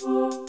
Música